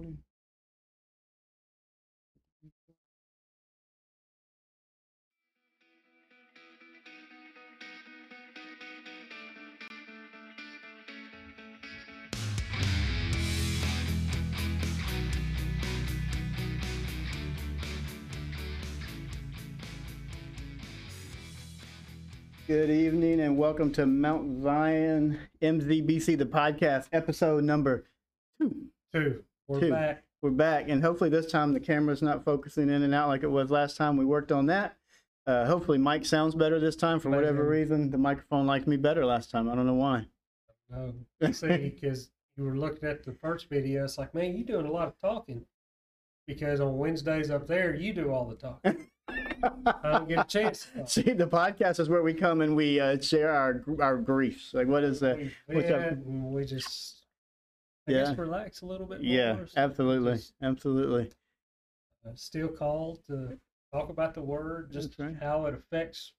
recording? Good evening and welcome to Mount Zion MZBC, the podcast, episode number two. Two. We're Two. back. We're back, and hopefully this time the camera's not focusing in and out like it was last time. We worked on that. Uh, hopefully, Mike sounds better this time. For whatever reason, the microphone liked me better last time. I don't know why. No, see, because you were looking at the first video, it's like, man, you're doing a lot of talking. Because on Wednesdays up there, you do all the talking. I don't get a chance. to. See, the podcast is where we come and we uh, share our our griefs. Like, what is that? What's up? we just, I Yeah. guess, relax a little bit more. Yeah, So absolutely, just, absolutely. uh, still called to talk about the word, just right. how it affects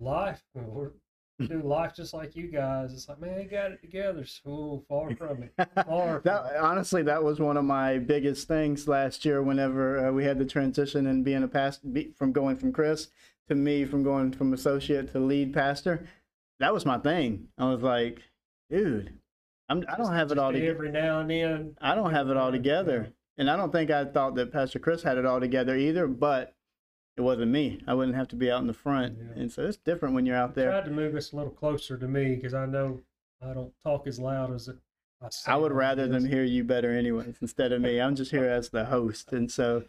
life. We're we do life just like you guys. It's like, man, they got it together. So far from it. Far from that, honestly, that was one of my biggest things last year. Whenever uh, we had the transition and being a past be, from going from Chris to me, from going from associate to lead pastor, that was my thing. I was like, dude, I'm, I don't have it all together. Every now and then, I don't have it all together, and I don't think I thought that Pastor Chris had it all together either. But it wasn't me. I wouldn't have to be out in the front, Yeah. and so it's different when you're out there. tried to move us a little closer to me because I know I don't talk as loud as it. I, I would rather them hear you better anyways instead of me. I'm just here as the host, and so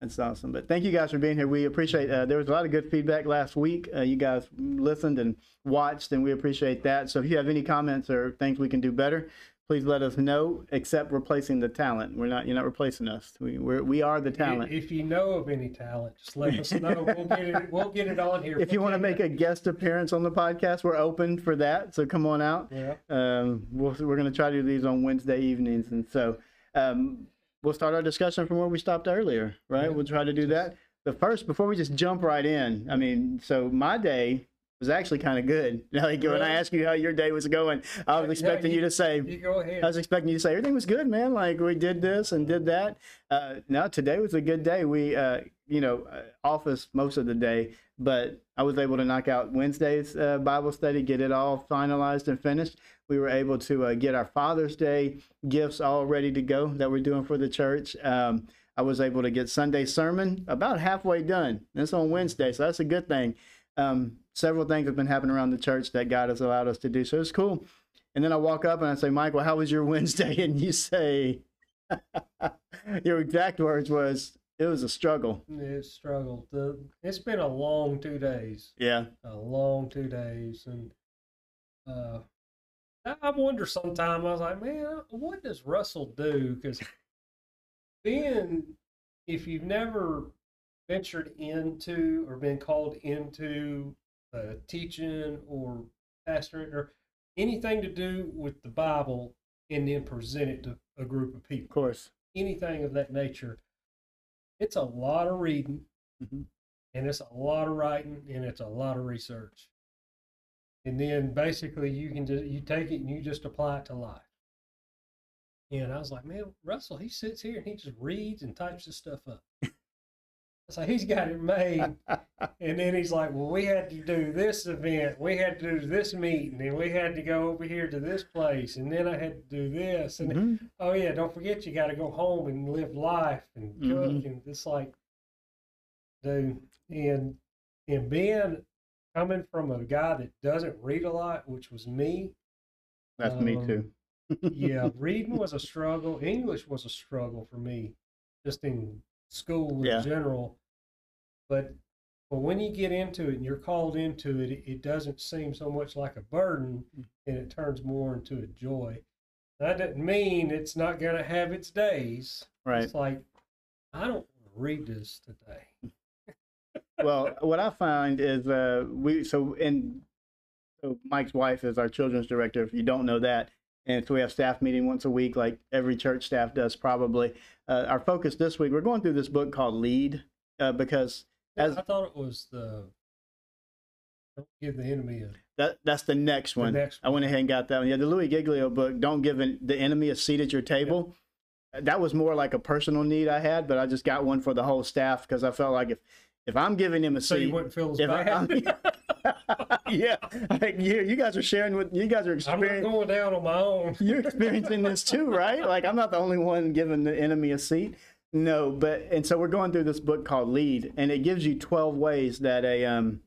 that's awesome. But thank you guys for being here. We appreciate. Uh, there was a lot of good feedback last week. Uh, you guys listened and watched, and we appreciate that. So if you have any comments or things we can do better, please let us know. Except replacing the talent, we're not. You're not replacing us. We we're, we are the talent. If you know of any talent, just let us know. We'll get it. We'll get it on here. If you want to make a guest appearance on the podcast, we're open for that. So come on out. yeah, Um, we'll, we're going to try to do these on Wednesday evenings, and so um, we'll start our discussion from where we stopped earlier, right? Yeah. We'll try to do that. But first, before we just jump right in, I mean, so my day was actually kind of good. Like when I Really? asked you how your day was going, I was Yeah, expecting you, you- to say, you go ahead. I was expecting you to say everything was good, man. Like we did this and did that. Uh, no, today was a good day. We, uh, you know, uh, office most of the day, but I was able to knock out Wednesday's uh, Bible study, get it all finalized and finished. We were able to uh, get our Father's Day gifts all ready to go that we're doing for the church. Um, I was able to get Sunday sermon about halfway done. That's on Wednesday, so that's a good thing. Um, several things have been happening around the church that God has allowed us to do, so it's cool. And then I walk up and I say, Michael, how was your Wednesday? And you say, your exact words was, it was a struggle. It struggled. It's been a long two days. Yeah. A long two days, and uh, I wonder sometime. I was like, man, what does Russell do? Because being, if you've never ventured into or been called into uh, teaching or pastoring or anything to do with the Bible, and then present it to a group of people Of course. anything of that nature, it's a lot of reading Mhm. and it's a lot of writing and it's a lot of research. And then basically you can just you take it and you just apply it to life. And I was like, man, Russell, he sits here and he just reads and types this stuff up. So he's got it made. And then he's like, well, we had to do this event. We had to do this meeting. And we had to go over here to this place. And then I had to do this. And Mhm. oh yeah, don't forget you got to go home and live life and cook Mhm. and it's like, dude, and and being coming from a guy that doesn't read a lot, which was me. That's me Um, too. Yeah, reading was a struggle. English was a struggle for me, just in school in Yeah. general. But but when you get into it and you're called into it, it, it doesn't seem so much like a burden, Mm. and it turns more into a joy. That doesn't mean it's not going to have its days. Right. It's like I don't read this today. Well, what I find is uh, we so and so Mike's wife is our children's director. If you don't know that, and so we have staff meeting once a week, like every church staff does probably. Uh, our focus this week, we're going through this book called Lead uh, because as I thought it was the don't give the enemy a that that's the next The one. I went ahead and got that one. Yeah, the Louis Giglio book. Don't give an, the enemy a seat at your table. that was more like a personal need I had, but I just got one for the whole staff because I felt like if if I'm giving him a So seat, you wouldn't feel as bad. yeah, like you, you guys are sharing with you guys are I'm not experiencing. going down on my own. You're experiencing this too, right? Like I'm not the only one giving the enemy a seat. No, but and so we're going through this book called Lead, and it gives you 12 ways that a um,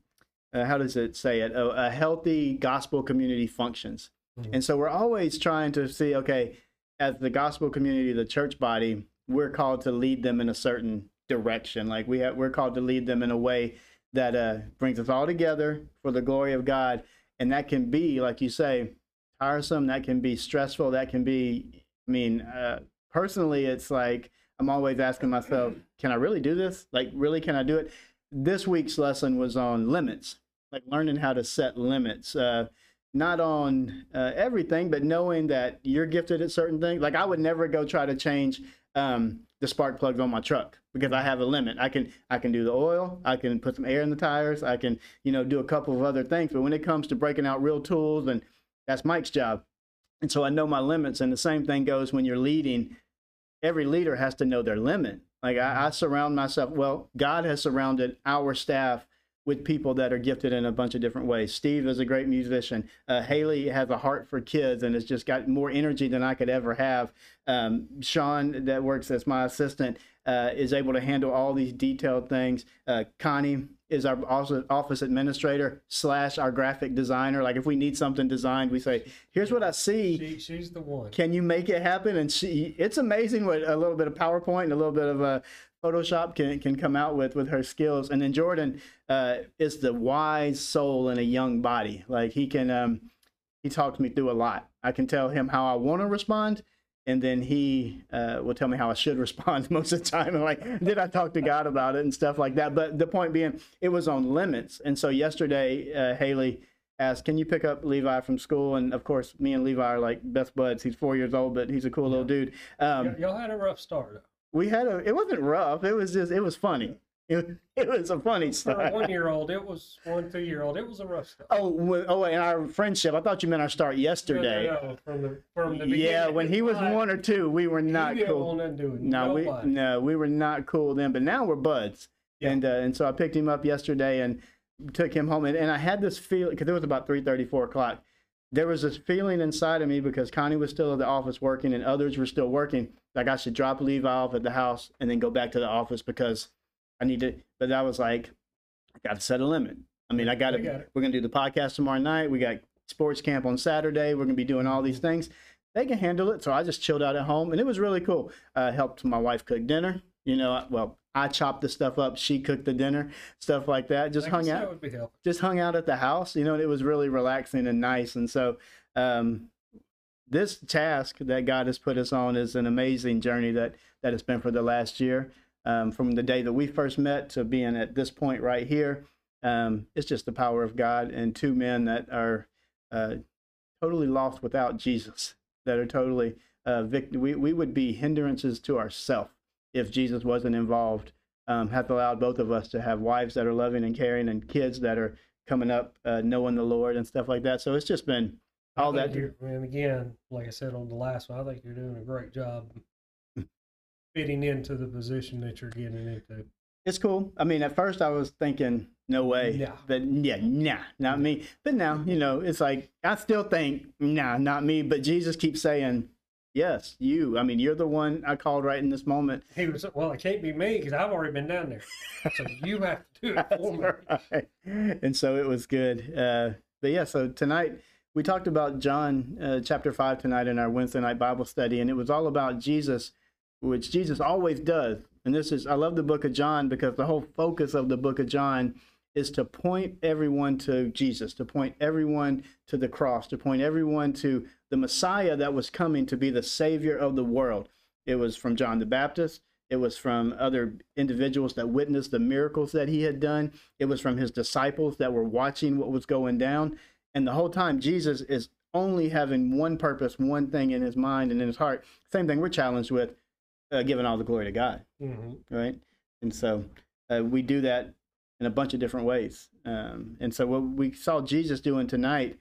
uh, how does it say it? A, a healthy gospel community functions. Mhm. And so we're always trying to see, okay, as the gospel community, the church body, we're called to lead them in a certain direction. Like we have, we're called to lead them in a way that uh, brings us all together for the glory of God. And that can be, like you say, tiresome. That can be stressful. That can be, I mean, uh, personally, it's like I'm always asking myself, can I really do this? Like, really, can I do it? This week's lesson was on limits, like learning how to set limits. Uh, not on uh, everything, but knowing that you're gifted at certain things. Like I would never go try to change um, the spark plugs on my truck because I have a limit. I can I can do the oil, I can put some air in the tires, I can you know do a couple of other things. But when it comes to breaking out real tools, and that's Mike's job. And so I know my limits. And the same thing goes when you're leading. Every leader has to know their limit. Like I, I surround myself. Well, God has surrounded our staff with people that are gifted in a bunch of different ways. Steve is a great musician. Uh, Haley has a heart for kids and has just got more energy than I could ever have. Um, Sean, that works as my assistant, uh, is able to handle all these detailed things. Uh, Connie is our also office administrator slash our graphic designer. Like if we need something designed, we say, "Here's what I see." She, she's the one. Can you make it happen? And she, it's amazing what a little bit of PowerPoint and a little bit of uh, Photoshop can can come out with with her skills. And then Jordan uh, is the wise soul in a young body. Like he can, um, he talks me through a lot. I can tell him how I want to respond, and then he uh, will tell me how I should respond most of the time. And like, did I talk to God about it and stuff like that? But the point being, it was on limits. And so yesterday, uh, Haley asked, "Can you pick up Levi from school?" And of course, me and Levi are like best buds. He's four years old, but he's a cool little dude. Um, Y- y'all had a rough start. we had a. It wasn't rough. It was just. It was funny. It, it was a funny start. one year old, it was one two year old. It was a rough start. Oh, oh, and our friendship. I thought you meant our start No, no, yesterday. no, from the from the Yeah, when he was one or two, we were not cool. want nothing to do with No, we nobody. no, we were not cool then. But now we're buds, Yeah. and uh, and so I picked him up yesterday and took him home, and, and I had this feeling because it was about three thirty, four o'clock. There was this feeling inside of me because Connie was still at the office working and others were still working. Like I should drop Levi off at the house and then go back to the office because I need to. But I was like, I got to set a limit. I mean, I gotta, got it. We're gonna do the podcast tomorrow night. We got sports camp on Saturday. We're gonna be doing all these things. They can handle it. So I just chilled out at home, and it was really cool. Uh, helped my wife cook dinner. You know, well, I chopped the stuff up. She cooked the dinner, stuff like that. Just I hung out would be helpful. just hung out at the house, you know, it was really relaxing and nice. And so, um, this task that God has put us on is an amazing journey that that it's been for the last year. Um, from the day that we first met to being at this point right here, um, it's just the power of God and two men that are uh, totally lost without Jesus, that are totally uh, vict- we we would be hindrances to ourselves if Jesus wasn't involved. Um, hath allowed both of us to have wives that are loving and caring and kids that are coming up uh, knowing the Lord and stuff like that. So it's just been all that. And again, like I said on the last one, I think you're doing a great job fitting into the position that you're getting into. It's cool. I mean, at first I was thinking, no way. Yeah. But yeah, nah, not me. But now, you know, it's like I still think, nah, not me. But Jesus keeps saying, yes, you. I mean, you're the one I called right in this moment. He was well, it can't be me because I've already been down there. So you have to do it for me. Right. And so it was good. Uh, but yeah, so tonight we talked about John uh, chapter 5 tonight in our Wednesday night Bible study, and it was all about Jesus, which Jesus always does. And this is, I love the book of John because the whole focus of the book of John is to point everyone to Jesus, to point everyone to the cross, to point everyone to the Messiah that was coming to be the Savior of the world. It was from John the Baptist. It was from other individuals that witnessed the miracles that he had done. It was from his disciples that were watching what was going down. And the whole time, Jesus is only having one purpose, one thing in his mind and in his heart. Same thing we're challenged with, uh, giving all the glory to God, hmm right? And so uh, we do that in a bunch of different ways. Um, and so what we saw Jesus doing tonight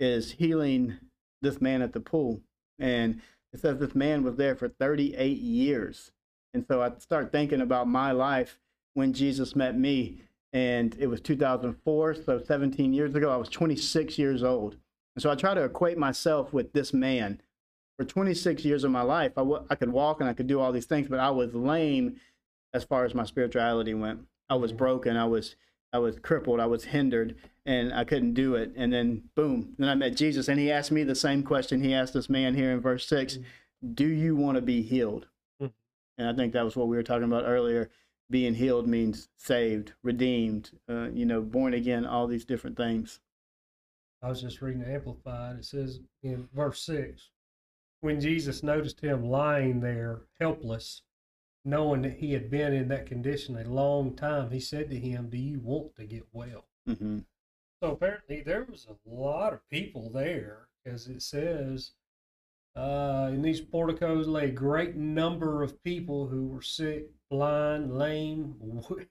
is healing this man at the pool. And it says this man was there for 38 years. And so I start thinking about my life when Jesus met me, and it was 2004, so 17 years ago. I was 26 years old. And so I try to equate myself with this man. For 26 years of my life, I, w- I could walk and I could do all these things, but I was lame as far as my spirituality went. I was broken. I was I was crippled. I was hindered, and I couldn't do it. And then boom, then I met Jesus, and he asked me the same question he asked this man here in verse 6 Do you want to be healed? Mhm. And I think that was what we were talking about earlier. Being healed means saved, redeemed, uh, you know, born again, all these different things. I was just reading the Amplified. It says in verse 6 when Jesus noticed him lying there helpless, knowing that he had been in that condition a long time, he said to him, Do you want to get well? hmm So apparently there was a lot of people there, as it says. Uh, in these porticos lay a great number of people who were sick, blind, lame, wi-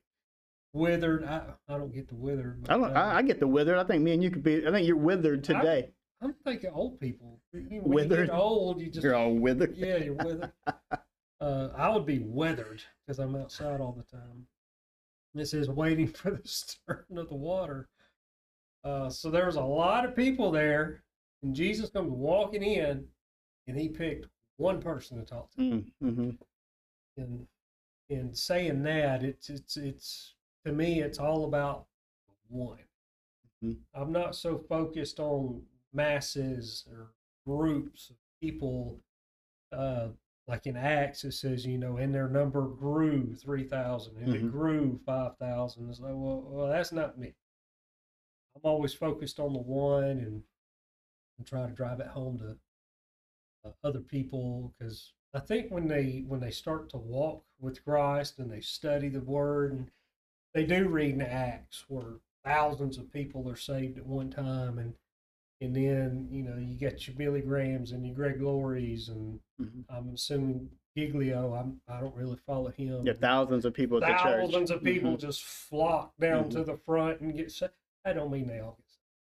withered. I, I don't get the withered. I, don't, I, I get the withered. I think me and you could be. I think you're withered today. I'm thinking old people. When you Withered? get old, you just you're all withered. yeah, you're withered. uh, I would be weathered because I'm outside all the time. It says waiting for the stirring of the water. Uh, so there was a lot of people there, and Jesus comes walking in, and he picked one person to talk to. Mm-hmm. And in saying that, it's it's it's to me, it's all about one. Mhm. I'm not so focused on masses or groups of people. Uh, like in Acts, it says, you know, and their number grew 3,000 and it Mhm. grew 5,000. It's like, well, well, that's not me. I'm always focused on the one and, and try to drive it home to uh, other people because I think when they when they start to walk with Christ and they study the Word and they do read in Acts where thousands of people are saved at one time and and then you know you get your Billy Grahams and your Greg Lauries and Mhm. I'm assuming Giglio. I'm I don't really follow him. Yeah, thousands of people at the church. thousands of people Mhm. just flock down Mhm. to the front and get saved. I don't mean they all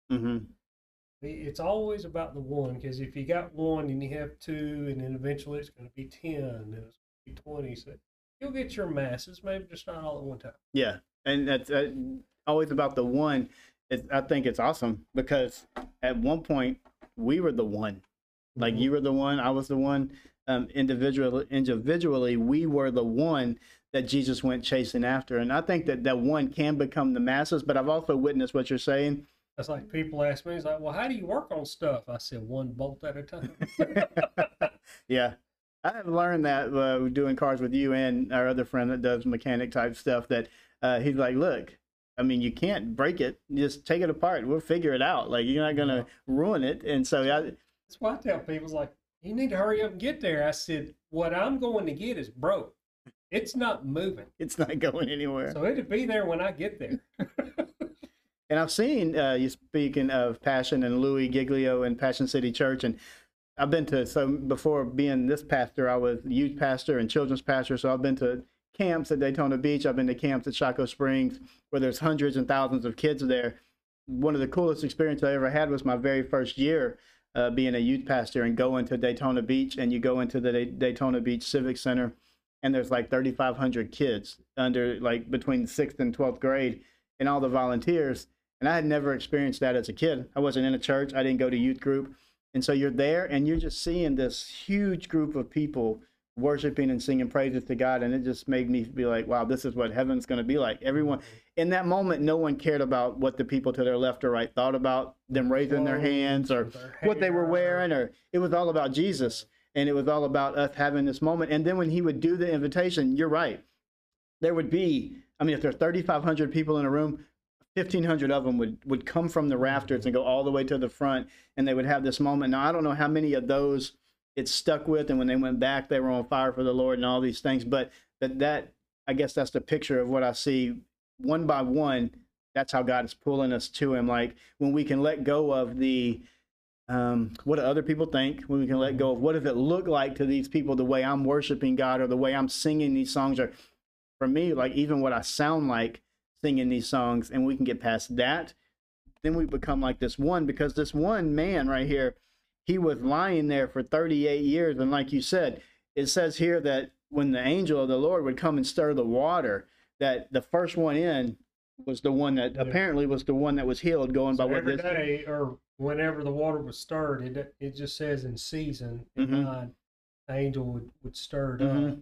get. Mhm. It's always about the one because if you got one and you have two, and then eventually it's going to be ten, and it's going to be twenty. So you'll get your masses, maybe just not all at one time. Yeah, and that's uh, always about the one. It's, I think it's awesome because at one point we were the one. Like Mhm. you were the one, I was the one. Um, individually, individually, we were the one that Jesus went chasing after, and I think that that one can become the masses. But I've also witnessed what you're saying. That's like people ask me, "It's like, well, how do you work on stuff?" I said, "One bolt at a time." yeah, I have learned that uh, doing cars with you and our other friend that does mechanic type stuff. That uh, he's like, look, I mean, you can't break it. Just take it apart. We'll figure it out. Like you're not gonna ruin it. And so I, That's why I tell people, "It's like you need to hurry up and get there." I said, "What I'm going to get is broke. It's not moving, it's not going anywhere. so it'll be there when I get there." And I've seen uh, you speaking of Passion and Louis Giglio and Passion City Church, and I've been to so before being this pastor, I was youth pastor and children's pastor. So I've been to camps at Daytona Beach. I've been to camps at Shocco Springs, where there's hundreds and thousands of kids there. One of the coolest experiences I ever had was my very first year uh, being a youth pastor and going to Daytona Beach, and you go into the Day- Daytona Beach Civic Center, and there's like 3,500 kids under like between sixth and 12th grade, and all the volunteers. And I had never experienced that as a kid. I wasn't in a church. I didn't go to youth group. And so you're there and you're just seeing this huge group of people worshiping and singing praises to God. And it just made me be like, wow, this is what heaven's going to be like. Everyone in that moment, no one cared about what the people to their left or right thought about them raising their hands or what they were wearing, or it was all about Jesus. And it was all about us having this moment. And then when he would do the invitation, you're right. There would be, I mean, if there are 3,500 people in a room, 1,500 of them would, would come from the rafters and go all the way to the front, and they would have this moment. Now, I don't know how many of those it stuck with, and when they went back, they were on fire for the Lord and all these things. But that, that I guess that's the picture of what I see one by one. That's how God is pulling us to Him. Like when we can let go of the, um, what do other people think? When we can let go of what does it look like to these people, the way I'm worshiping God or the way I'm singing these songs, or for me, like even what I sound like singing these songs, and we can get past that, then we become like this one because this one man right here, he was lying there for 38 years. And like you said, it says here that when the angel of the Lord would come and stir the water, that the first one in was the one that Yeah. apparently was the one that was healed, going So by what every day or whenever the water was stirred, it it just says in season in Mhm. nine, the angel would, would stir it Mhm. up.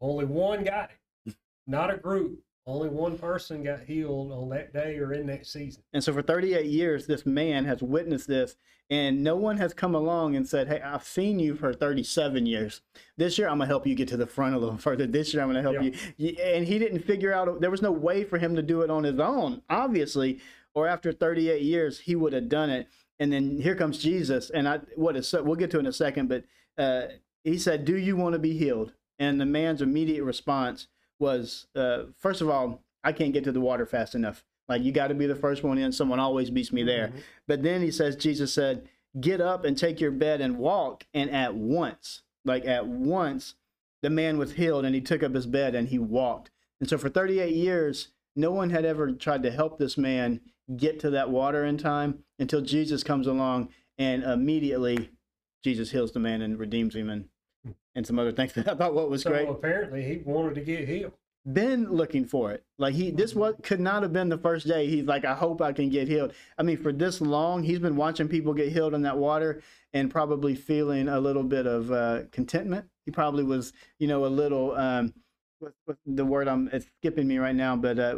Only one got it, not a group. Only one person got healed on that day or in that season. And so for 38 years, this man has witnessed this, and no one has come along and said, Hey, I've seen you for 37 years. This year, I'm going to help you get to the front a little further. This year, I'm going to help Yeah. you. You- And he didn't figure out, there was no way for him to do it on his own, obviously, or after 38 years, he would have done it. And then here comes Jesus, and I, what is, we'll get to in a second, but uh, he said, Do you want to be healed? And the man's immediate response was, uh, First of all, I can't get to the water fast enough. Like, you got to be the first one in. Someone always beats me there. Mhm. But then he says, Jesus said, Get up and take your bed and walk. And at once, like at once, the man was healed and he took up his bed and he walked. And so for 38 years, no one had ever tried to help this man get to that water in time until Jesus comes along and immediately Jesus heals the man and redeems him and, and some other things. I thought what was So great apparently he wanted to get healed. Been looking for it. Like he, this Mm-hmm. what could not have been the first day. He's like, I hope I can get healed. I mean, for this long, he's been watching people get healed in that water and probably feeling a little bit of uh, contentment. He probably was, you know, a little. Um, what, what the word I'm it's skipping me right now, but uh,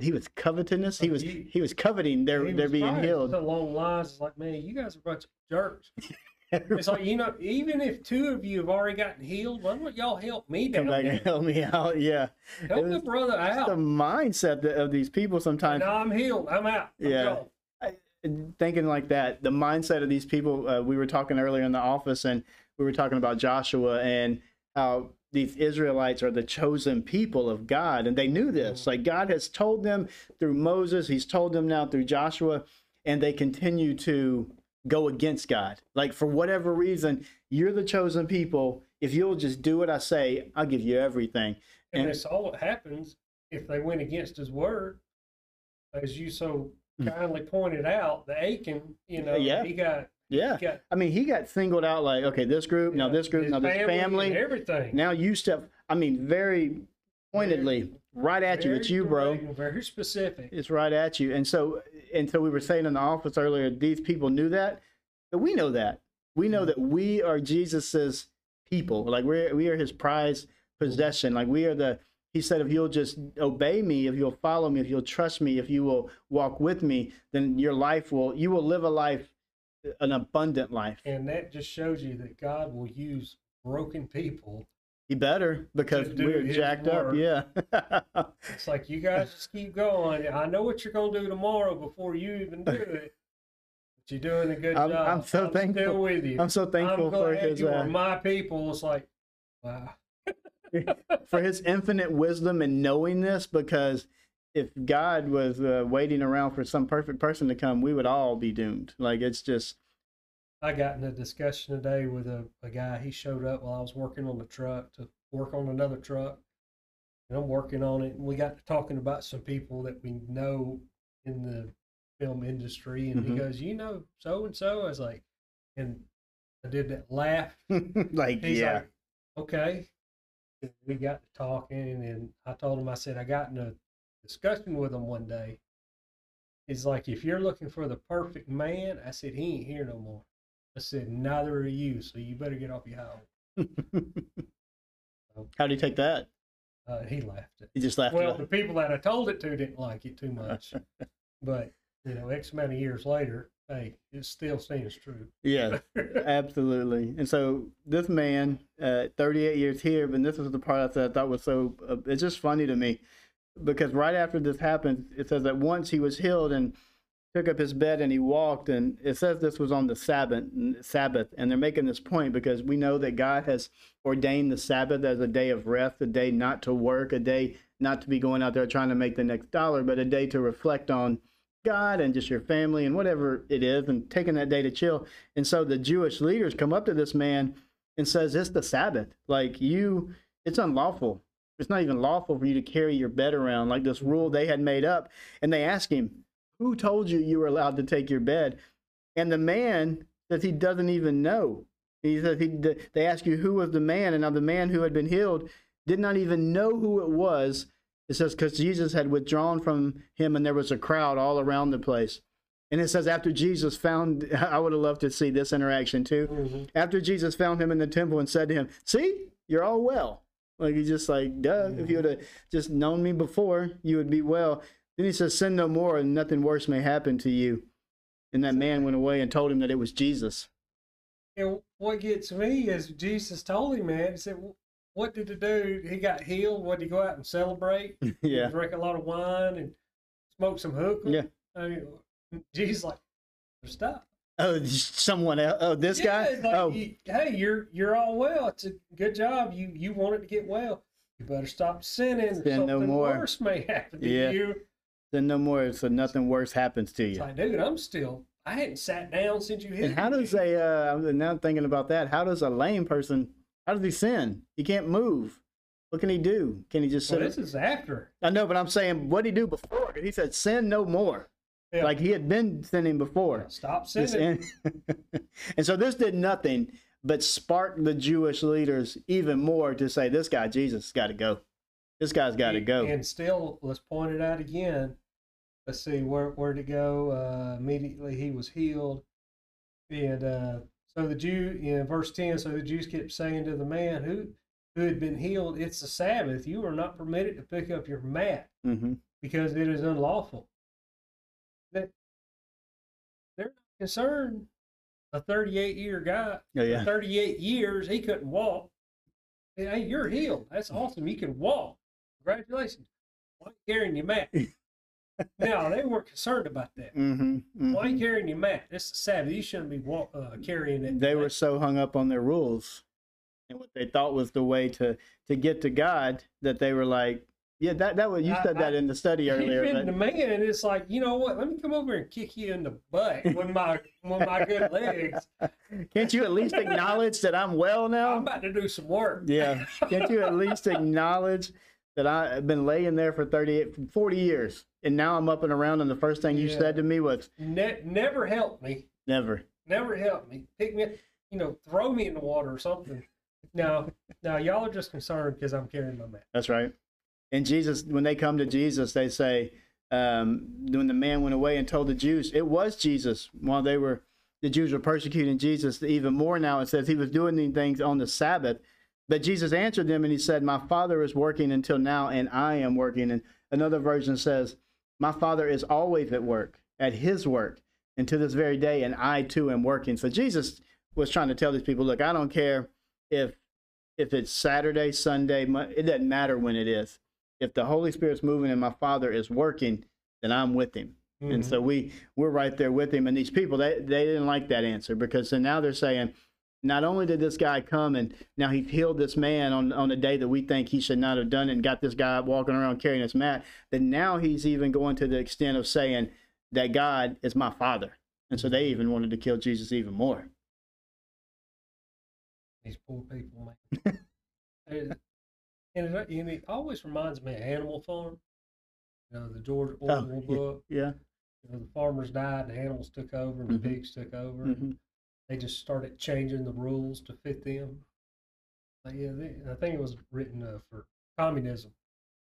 he was covetousness. He was He- he was coveting their He their being healed. The lines, it's like, man, you guys are a bunch of jerks. It's like you know, even if two of you have already gotten healed, why don't y'all help me Come back there? and help me out. Yeah, Help the brother It's out. the mindset that- of these people sometimes. No, I'm healed. I'm out. I'm Yeah. gone. thinking like that the mindset of these people uh, we were talking earlier in the office and we were talking about joshua and how these israelites are the chosen people of god and they knew this like god has told them through moses he's told them now through joshua and they continue to go against god like for whatever reason you're the chosen people if you'll just do what i say i'll give you everything And And- that's all that happens if they went against his word. As you so Hmm. kindly pointed out, the Achan, you know, Yeah. he got, yeah he got i mean he got singled out like okay this group now this group now this and family everything. Now you step. I mean, very pointedly, right at you. It's you, bro. Very specific. It's right at you. And so, and so we were saying in the office earlier, these people knew that, but we know that. We know mm-hmm. that we are Jesus's people. Like we're we are His prized possession. Like we are the. He said, if you'll just obey me, if you'll follow me, if you'll trust me, if you will walk with me, then your life will. You will live a life, an abundant life. And that just shows you that God will use broken people. He better because we're jacked up. Yeah. It's like you guys just keep going. I know what you're gonna do tomorrow before you even do it. But you're doing a good I'm- job. I'm so thankful. Still with you. I'm so thankful I'm for his you uh, are my people. It's like, wow. for his infinite wisdom and knowing this because if God was uh, waiting around for some perfect person to come, we would all be doomed. Like it's just I got in a discussion today with a, a guy. He showed up while I was working on the truck to work on another truck. And I'm working on it. And we got to talking about some people that we know in the film industry. And Mhm. he goes, You know, so and so. I was like, and I did that laugh. like yeah. like, Okay. We got to talking. And I told him, I said, I got in a discussion with him one day. He's like, If you're looking for the perfect man, I said, He ain't here no more. I said, neither are you, so you better get off your high horse. How do you take that? Uh, he laughed He just laughed. Well, the people that I told it to didn't like it too much. but, you know, X amount of years later, hey, it still seems true. yeah, absolutely. And so this man, uh, 38 years here, but this was the part that I thought was so. Uh, it's just funny to me because right after this happened, it says that once he was healed and took up his bed and he walked and it says this was on the sabbath sabbath and they're making this point because we know that god has ordained the sabbath as a day of rest a day not to work a day not to be going out there trying to make the next dollar but a day to reflect on god and just your family and whatever it is and taking that day to chill. And so the jewish leaders come up to this man and says it's the sabbath. Like you it's unlawful. It's not even lawful for you to carry your bed around like this rule they had made up. And they ask him who told you you were allowed to take your bed? And the man that he doesn't even know. He says he, they ask you who was the man, and now the man who had been healed did not even know who it was. It says because Jesus had withdrawn from him, and there was a crowd all around the place. And it says after Jesus found, I would have loved to see this interaction too. Mhm. After Jesus found him in the temple and said to him, "See, you're all well." Like he's just like, duh. If you would have just known me before, you would be well. Then he says, "Sin no more, and nothing worse may happen to you." And that man went away and told him that it was Jesus. And what gets me is Jesus told him, man, he said, what did the dude, he got healed? What did he go out and celebrate? yeah, Drink a lot of wine and smoke some hookah? Yeah. I mean, Jesus like, stop. Oh, someone else. Oh, this Yeah, guy. like, oh, you- hey, you're you're all well. It's a good job. You you wanted to get well. You better stop sinning. Sin no Something more. worse may happen to Yeah. you. Then no more. So nothing worse happens to It's you. like, dude, I'm still. I hadn't sat down since you hit. And how does a uh, I'm now thinking about that? How does a lame person? How does he sin? He can't move. What can he do? Can he just Well, sit? this is after. I know, but I'm saying, what did he do before? He said, "Sin no more." Yeah. Like he had been sinning before. Stop sinning. and so this did nothing but spark the Jewish leaders even more to say, "This guy Jesus got to go. This guy's got to go." And still, let's point it out again. Let's see where where to go. Uh, immediately he was healed, and uh, so the Jew in verse ten. So the Jews kept saying to the man who who had been healed, "It's the Sabbath. You are not permitted to pick up your mat hmm because it is unlawful." That they're not concerned. A thirty-eight year guy, Oh yeah. 38 years, he couldn't walk. Hey, you're healed. That's awesome. You can walk. Congratulations. Why are you carrying your mat? no, they weren't concerned about that. hmm Why are you carrying your mat? It's the Sabbath. You shouldn't be uh, carrying it. They were so hung up on their rules and what they thought was the way to to get to God that they were like, yeah, that that was you I- said that I- in the study earlier. Even the man, it's like you know what? Let me come over and kick you in the butt with my with my good legs. Can't you at least acknowledge that I'm well now? I'm about to do some work. Yeah. Can't you at least acknowledge that I've been laying there for 38, 40 years and now I'm up and around and the first thing you Yeah. said to me was Ne- never helped me. never. never helped me. Pick me, up, you know, throw me in the water or something. No, no, y'all are just concerned because I'm carrying my mat. That's right. And Jesus, when they come to Jesus, they say, um, when the man went away and told the Jews, it was Jesus while they were, the Jews were persecuting Jesus even more now. It says he was doing these things on the Sabbath. But Jesus answered them and he said, My Father is working until now, and I am working. And another version says, My Father is always at work, at his work, and to this very day, and I too am working. So Jesus was trying to tell these people, Look, I don't care if if it's Saturday, Sunday, it doesn't matter when it is. If the Holy Spirit's moving and my Father is working, then I'm with him. And mm-hmm. so we we're right there with him. And these people they they didn't like that answer because so now they're saying, not only did this guy come and now he healed this man on on a day that we think he should not have done it and got this guy walking around carrying his mat, then now he's even going to the extent of saying that God is my Father. And so they even wanted to kill Jesus even more. These poor people, man. and, and it, and it always reminds me of Animal Farm. You know, the George Orwell yeah. book. Yeah. You know, the farmers died, the animals took over, and Mhm. the pigs took over. hmm They just started changing the rules to fit them. But yeah, they, I think it was written uh, for communism.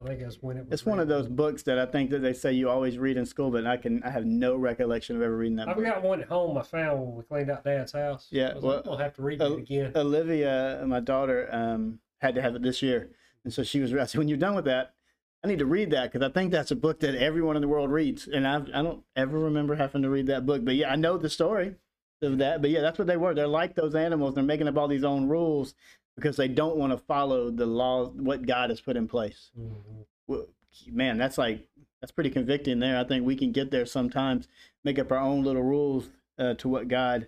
I think that's when it was. It's one of those books that I think that they say you always read in school, but I can I have no recollection of ever reading that I've book. got one at home I found when we cleaned out Dad's house. Yeah, well, like, gonna have to read uh, it again. Olivia, my daughter, um, had to have it this year, and so she was. I said, when you're done with that, I need to read that because I think that's a book that everyone in the world reads, and I I don't ever remember having to read that book. But yeah, I know the story of that. But yeah, that's what they were. They're like those animals. They're making up all these own rules because they don't want to follow the laws what God has put in place. Mhm. Man, that's like that's pretty convicting there. I think we can get there sometimes, make up our own little rules uh, to what God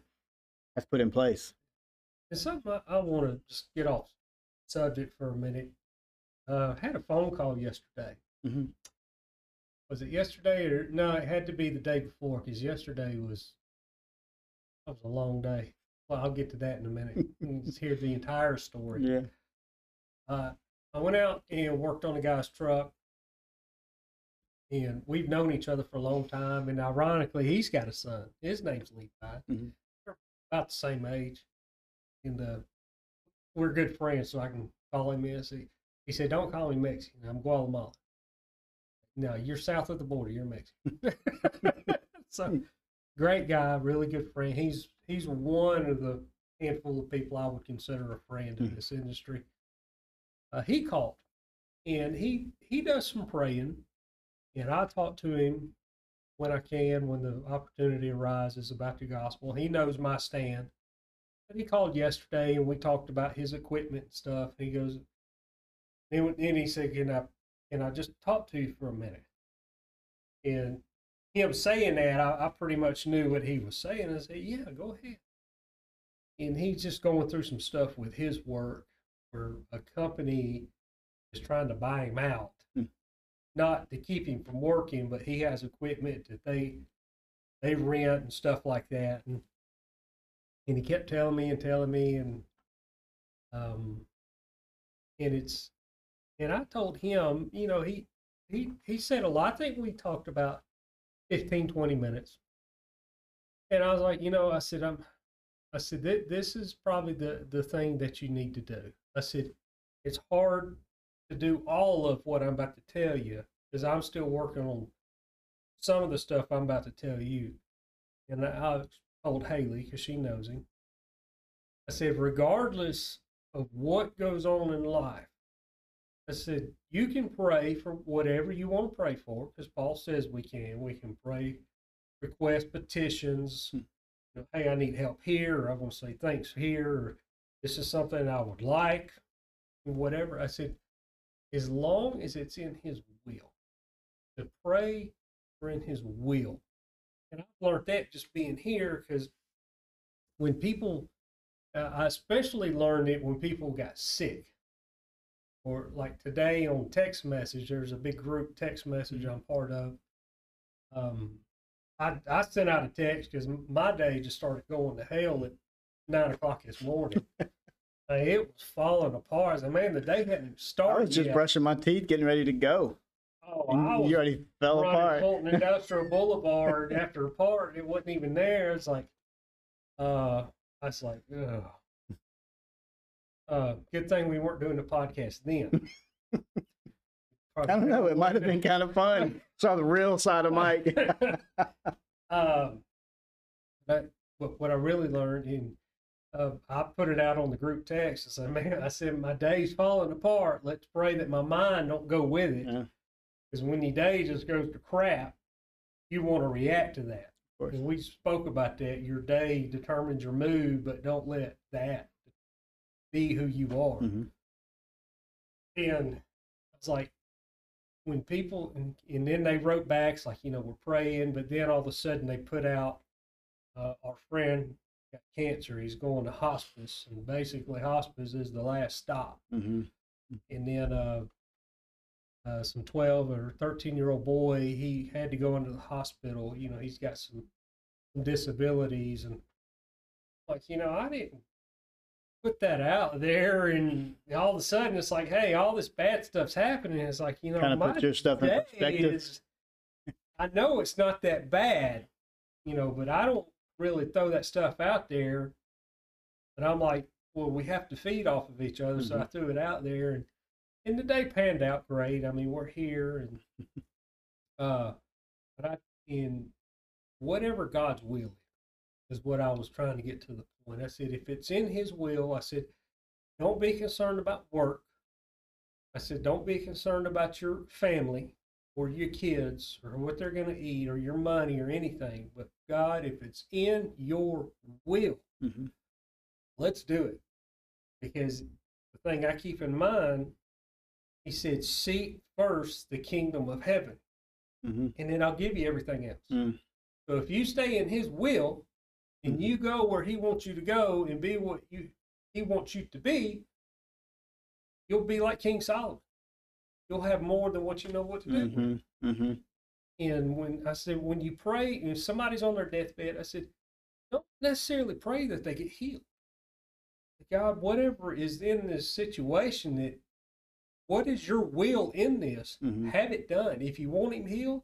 has put in place. It's something I, I want to just get off subject for a minute. Uh, had a phone call yesterday. hmm Was it yesterday or no? It had to be the day before because yesterday was that was a long day. Well, I'll get to that in a minute. Let's hear the entire story. Yeah. Uh, I went out and worked on a guy's truck, and we've known each other for a long time. And ironically, he's got a son. His name's Levi. Mhm. about the same age, and uh, we're good friends, so I can call him this. He, he said, "Don't call me Mexican. I'm Guatemala." No, you're south of the border. You're Mexican. so, great guy, really good friend. He's he's one of the handful of people I would consider a friend in Mhm. this industry. Uh, he called, and he he does some praying, and I talk to him when I can, when the opportunity arises about the gospel. He knows my stand. But he called yesterday, and we talked about his equipment and stuff. He goes, then, then he said, "Can I can I just talk to you for a minute?" And him saying that, I, I pretty much knew what he was saying. I said, "Yeah, go ahead." And he's just going through some stuff with his work, where a company is trying to buy him out, Hmm. not to keep him from working, but he has equipment that they they rent and stuff like that. And and he kept telling me and telling me and um and it's and I told him, you know, he he he said a lot. I think we talked about 15, 20 minutes. And I was like, you know, I said, I'm I said, "Th- this is probably the, the thing that you need to do. I said, it's hard to do all of what I'm about to tell you because I'm still working on some of the stuff I'm about to tell you. And I told Haley because she knows him. I said, regardless of what goes on in life, I said, you can pray for whatever you want to pray for because Paul says we can. We can pray, request petitions. Hmm. You know, hey, I need help here, or I want to say thanks here, or this is something I would like, whatever. I said, as long as it's in His will, to pray for in His will. And I've learned that just being here because when people, uh, I especially learned it when people got sick. Or like today on text message, there's a big group text message I'm part of. Um, I, I sent out a text because my day just started going to hell at nine o'clock this morning. It was falling apart. I mean, the day hadn't started. I was just yet. brushing my teeth, getting ready to go. Oh, And I was you already fell apart. Fulton Industrial Boulevard after a part. It wasn't even there. It's like, uh, I was like, ugh. Uh, good thing we weren't doing the podcast then. I don't know. It might have been kind of fun. Saw the real side of Mike. um, but what, what I really learned, and uh, I put it out on the group text. I said, "Man, I said my day's falling apart. Let's pray that my mind don't go with it, Yeah. because when your day just goes to crap, you want to react to that." And we spoke about that. Your day determines your mood, but don't let that be who you are. Mhm. And it's like when people and, and then they wrote back, it's like, you know, we're praying, but then all of a sudden they put out uh, our friend got cancer. He's going to hospice, and basically hospice is the last stop. Mhm. And then uh, uh, some 12 or 13 year old boy, he had to go into the hospital. You know, he's got some, some disabilities. And like, you know, I didn't put that out there. And all of a sudden it's like, hey, all this bad stuff's happening. It's like, you know, Kind of put your stuff in perspective. is- I know it's not that bad, you know, but I don't really throw that stuff out there. But I'm like, well, we have to feed off of each other, so I threw it out there, and and the day panned out great. I mean, we're here, and uh, but I in whatever God's will is, what I was trying to get to the point. I said, if it's in His will, I said, don't be concerned about work. I said, don't be concerned about your family or your kids or what they're going to eat or your money or anything. But God, if it's in your will, Mhm. let's do it. Because the thing I keep in mind, he said, seek first the kingdom of heaven, Mhm. and then I'll give you everything else. Mm. So if you stay in his will and you go where he wants you to go and be what you he wants you to be, you'll be like King Solomon. You'll have more than what you know what to do. with. Mhm. Mhm. And when I said, when you pray, and somebody's on their deathbed, I said, don't necessarily pray that they get healed. God, whatever is in this situation, that what is your will in this? Mhm. Have it done. If you want him healed,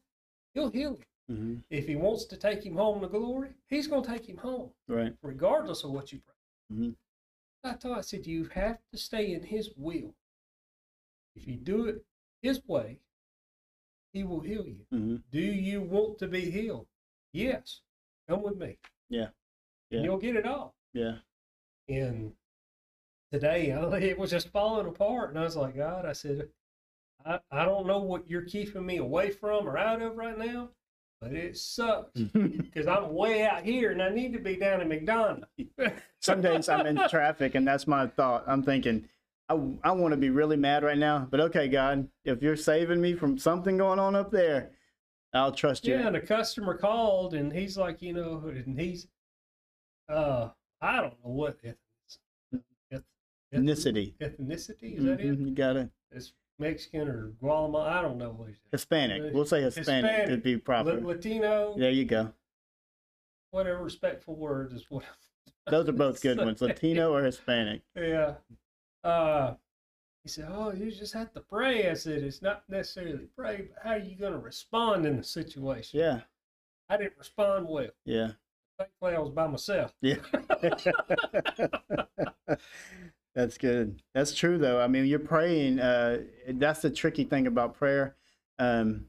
he'll heal him. Hmm If he wants to take him home to glory, he's going to take him home, Right. regardless of what you pray. Mhm. I thought I said you have to stay in his will. If you do it his way, he will heal you. hmm Do you want to be healed? Yes. Come with me. Yeah. And Yeah. you'll get it all. Yeah. And today I- it was just falling apart. And I was like, God, I said, I, I don't know what you're keeping me away from or out of right now, but it sucks because I'm way out here and I need to be down in McDonough. Some days I'm in traffic, and that's my thought. I'm thinking, I, I want to be really mad right now, but okay, God, if you're saving me from something going on up there, I'll trust you. Yeah, and a customer called and he's like, you know, and he's, uh, I don't know what eth- eth- Ethnicity. ethnicity is that it? Mhm, You got it. It's Mexican or Guatemala. I don't know what he's Hispanic. We'll say Hispanic, Hispanic. to be proper. La- Latino, There you go. whatever respectful word is what. Those are both good So- ones, Latino or Hispanic. Yeah. Uh, he said, "Oh, you just have to pray." I said, "It's not necessarily pray, but how are you going to respond in the situation?" Yeah, I didn't respond well. yeah, Thankfully, I was by myself. yeah. that's good. That's true, though. I mean, you're praying. Uh, that's the tricky thing about prayer. Um,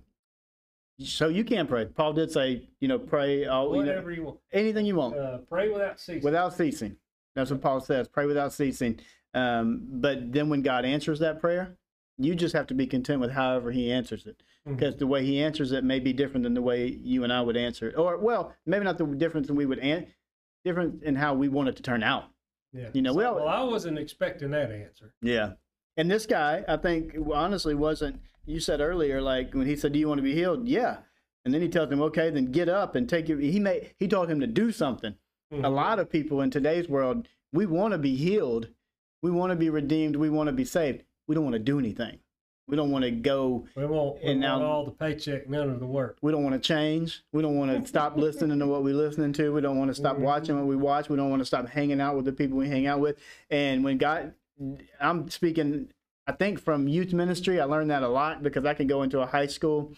so you can pray. Paul did say, you know, pray all, you know, Whatever you want. anything you want. Uh, pray without ceasing. without ceasing. That's what Paul says. Pray without ceasing. Um, but then when God answers that prayer, you just have to be content with however He answers it, because the way He answers it may be different than the way you and I would answer it, or well, maybe not the difference than we would an- different in how we want it to turn out. Yeah. you know, So, we all- well, I wasn't expecting that answer. Yeah. And this guy, I think, honestly, wasn't. You said earlier, like when he said, "Do you want to be healed?" Yeah. And then he tells him, "Okay, then get up and take your." He made. He told him to do something. a Mhm. lot of people in today's world, we want to be healed, we want to be redeemed, we want to be saved. We don't want to do anything. We don't want to go. We want, and now- all the paycheck, none of the work. We don't want to change. We don't want to stop listening to what we're listening to. We don't want to stop Mhm. watching what we watch. We don't want to stop hanging out with the people we hang out with. And when God, I'm speaking, I think from youth ministry, I learned that a lot because I can go into a high school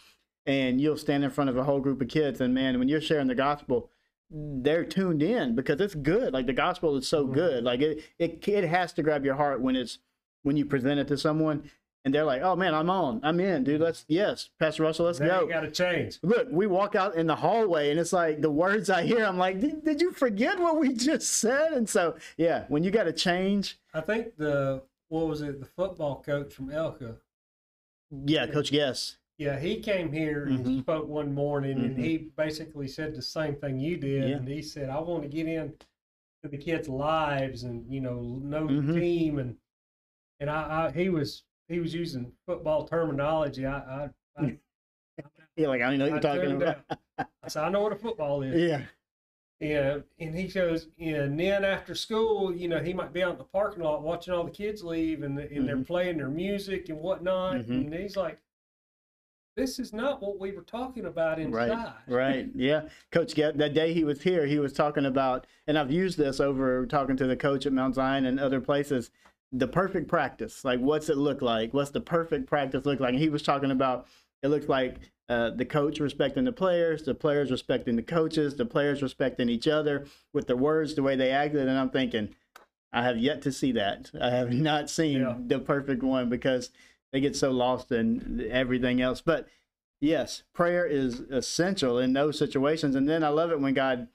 and you'll stand in front of a whole group of kids. And man, when you're sharing the gospel, they're tuned in because it's good. Like the gospel is so Mhm. good. Like it, it, it has to grab your heart when it's when you present it to someone, and they're like, "Oh man, I'm on. I'm in, dude. Let's yes, Pastor Russell, let's Now go." got to change. Look, we walk out in the hallway, and it's like the words I hear. I'm like, "Did, did you forget what we just said?" And so, yeah, when you got to change, I think the what was it? The football coach from Elka. yeah, Coach Guess. Yeah, he came here and Mhm. spoke one morning, and Mhm. he basically said the same thing you did. Yeah. And he said, "I want to get in to the kids' lives and you know know Mhm. the team." And and I, I he was he was using football terminology. I I, I, You're like, I don't know what I you're talking about. out. I said, "I know what a football is." Yeah, Yeah, and he goes, and then after school, you know, he might be out in the parking lot watching all the kids leave, and, and they're Mhm. playing their music and whatnot. Mhm. And he's like, "This is not what we were talking about inside." right, right, yeah. Coach. That day he was here, he was talking about, and I've used this over talking to the coach at Mount Zion and other places. The perfect practice, like what's it look like? What's the perfect practice look like? And he was talking about it looks like uh, the coach respecting the players, the players respecting the coaches, the players respecting each other with their words, the way they acted. And I'm thinking, I have yet to see that. I have not seen Yeah. the perfect one because they get so lost in everything else. But yes, prayer is essential in those situations. And then I love it when God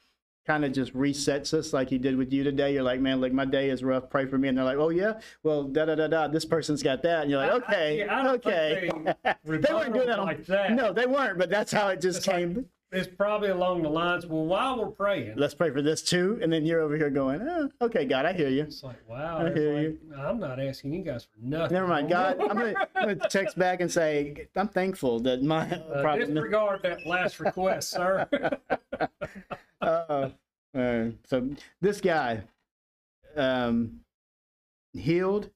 kind of just resets us like he did with you today. You're like, man, like my day is rough. Pray for me. And they're like, oh, yeah, well, da da da da. This person's got that. And you're like, I- I- okay, yeah, I okay. they they weren't doing that on, like that. No, they weren't. But that's how it just It's like- came. It's probably along the lines. Well, while we're praying, Let's pray for this too. And then you're over here going, oh, okay, God, I hear you. it's like, wow. I hear like, you. I'm not asking you guys for nothing. Never mind, God. I'm gonna, I'm gonna text back and say I'm thankful that my Uh, problem. disregard that last request, sir. so this guy um, healed.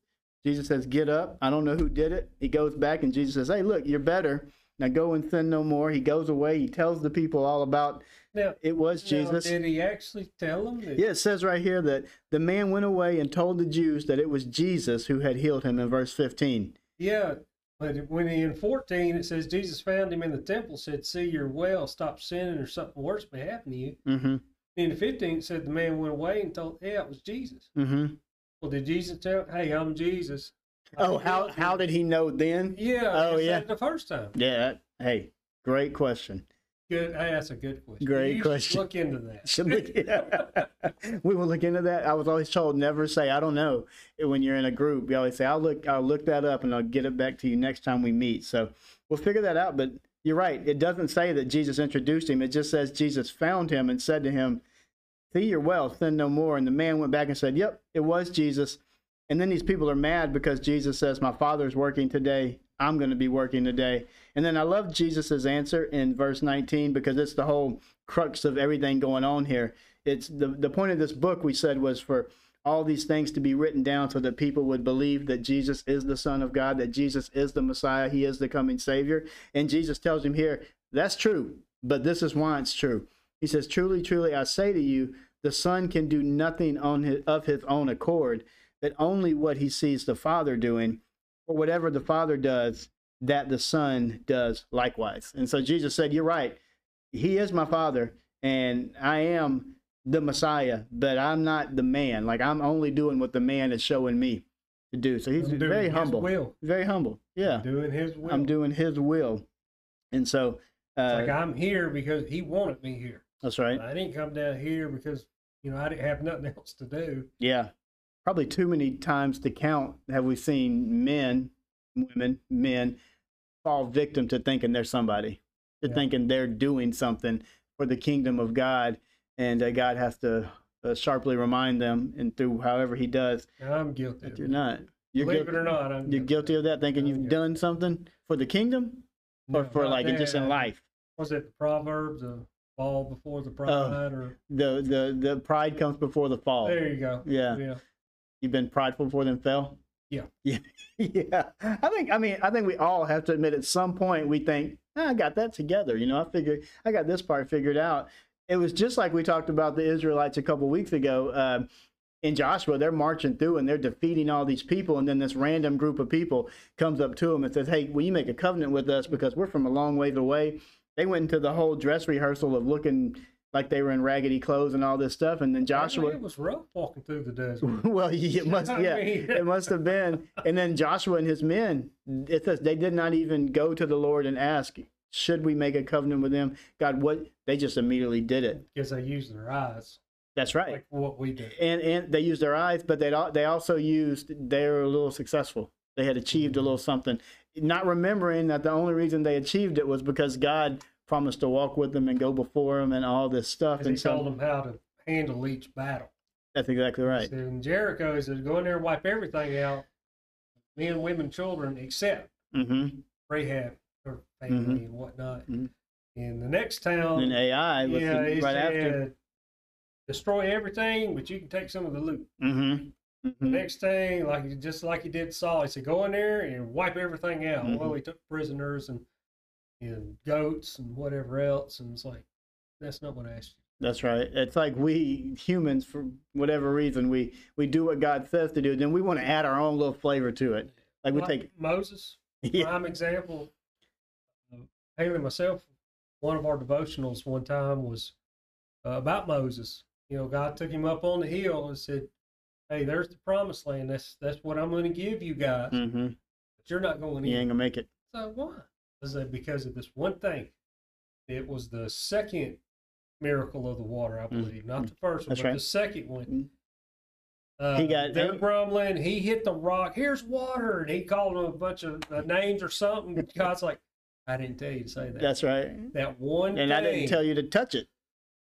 Jesus says, "Get up." I don't know who did it. He goes back, and Jesus says, "Hey, look, you're better. Now go and sin no more." He goes away. He tells the people all about now, it was now, Jesus. did he actually tell them? That, Yeah, it says right here that the man went away and told the Jews that it was Jesus who had healed him in verse 15. Yeah, But when he, in 14 it says Jesus found him in the temple, said, "See, you're well. Stop sinning, or something worse may happen to you." Mm-hmm. In the 15th said the man went away and told, "Yeah, it was Jesus." Mm-hmm. Well, did Jesus tell, "Hey, I'm Jesus"? Oh, how how did he know then? Yeah. Oh, yeah. The first time. Yeah. Hey, great question. Good. Hey, that's a good question. Great You question. Look into that. We will look into that. I was always told never say I don't know when you're in a group. You always say I'll look I'll look that up and I'll get it back to you next time we meet. So we'll figure that out. But you're right. It doesn't say that Jesus introduced him. It just says Jesus found him and said to him, "See, your wealth. Sin no more." And the man went back and said, "Yep, it was Jesus." And then these people are mad because Jesus says, "My Father's working today. I'm going to be working today." And then I love Jesus's answer in verse 19 because it's the whole crux of everything going on here. It's the the point of this book we said was for all these things to be written down so that people would believe that Jesus is the Son of God, that Jesus is the Messiah, He is the coming Savior. And Jesus tells him here, that's true, but this is why it's true. He says, Truly, truly, I say to you, the Son can do nothing on his, of his own accord, but only what he sees the Father doing, or whatever the Father does, that the Son does likewise. And so Jesus said, You're right. He is my Father, and I am the Messiah, but I'm not the man. Like I'm only doing what the man is showing me to do. So he's very his humble. Will. Very humble. Yeah. Doing his will. I'm doing his will. And so uh, It's like I'm here because he wanted me here. that's right. I didn't come down here because you know I didn't have nothing else to do. Yeah. Probably too many times to count have we seen men, women, men fall victim to thinking they're somebody, to Yeah. thinking they're doing something for the kingdom of God. And uh, God has to uh, sharply remind them, and through however He does, And I'm guilty. that you're not. You're Believe guilty, it or not, I'm You're guilty of that, thinking I'm you've guilty. done something for the kingdom or No, for like just in life. Was it the Proverbs, the fall before the Oh. pride, or The the the pride comes before the fall. there you go. Yeah. yeah. You've been prideful before them fell. Yeah. Yeah. yeah. I think. I mean, I think we all have to admit at some point we think "Ah, I got that together. You know, I figured I got this part figured out. It was just like we talked about the Israelites a couple weeks ago. Uh, in Joshua, they're marching through and they're defeating all these people, and then this random group of people comes up to them and says, "Hey, will you make a covenant with us because we're from a long ways away?" They went into the whole dress rehearsal of looking like they were in raggedy clothes and all this stuff, and then Joshua. It was rough walking through the desert. well, it must, yeah, it must have been. And then Joshua and his men, it says they did not even go to the Lord and ask, should we make a covenant with them? God, what? They just immediately did it. because they used their eyes, That's right. like what we did, And and they used their eyes, but they they also used they were a little successful. They had achieved a little something, not remembering that the only reason they achieved it was because God promised to walk with them and go before them and all this stuff. And he told them how to handle each battle. that's exactly right. So in Jericho, he said, go in there and wipe everything out, men, women, children, except Mm-hmm. Rahab, her family and whatnot. Mhm. In the next town, And Ai yeah, right after. destroy everything, but you can take some of the loot. Mm-hmm. The Mm-hmm. next thing, like just like he did Saul, he said, "Go in there and wipe everything out." Mhm. Well, he took prisoners and and goats and whatever else, and it's like that's not what I asked you. That's right. It's like we humans, for whatever reason, we we do what God says to do, then we want to add our own little flavor to it. Like we take, Moses, yeah, prime example. Haley and myself, one of our devotionals one time was uh, about Moses. You know, God took him up on the hill and said, "Hey, there's the promised land. That's that's what I'm going to give you guys, mm-hmm. but you're not going you ain't gonna make it. So why? I said because of this one thing. It was the second miracle of the water, I believe, not the first one, Mm. That's but right. the second one. Mm. Uh, He got- they're grumbling. He hit the rock. Here's water, and he called them a bunch of uh, names or something. God's like, I didn't tell you to say that. That's right. that one And thing. I didn't tell you to touch it.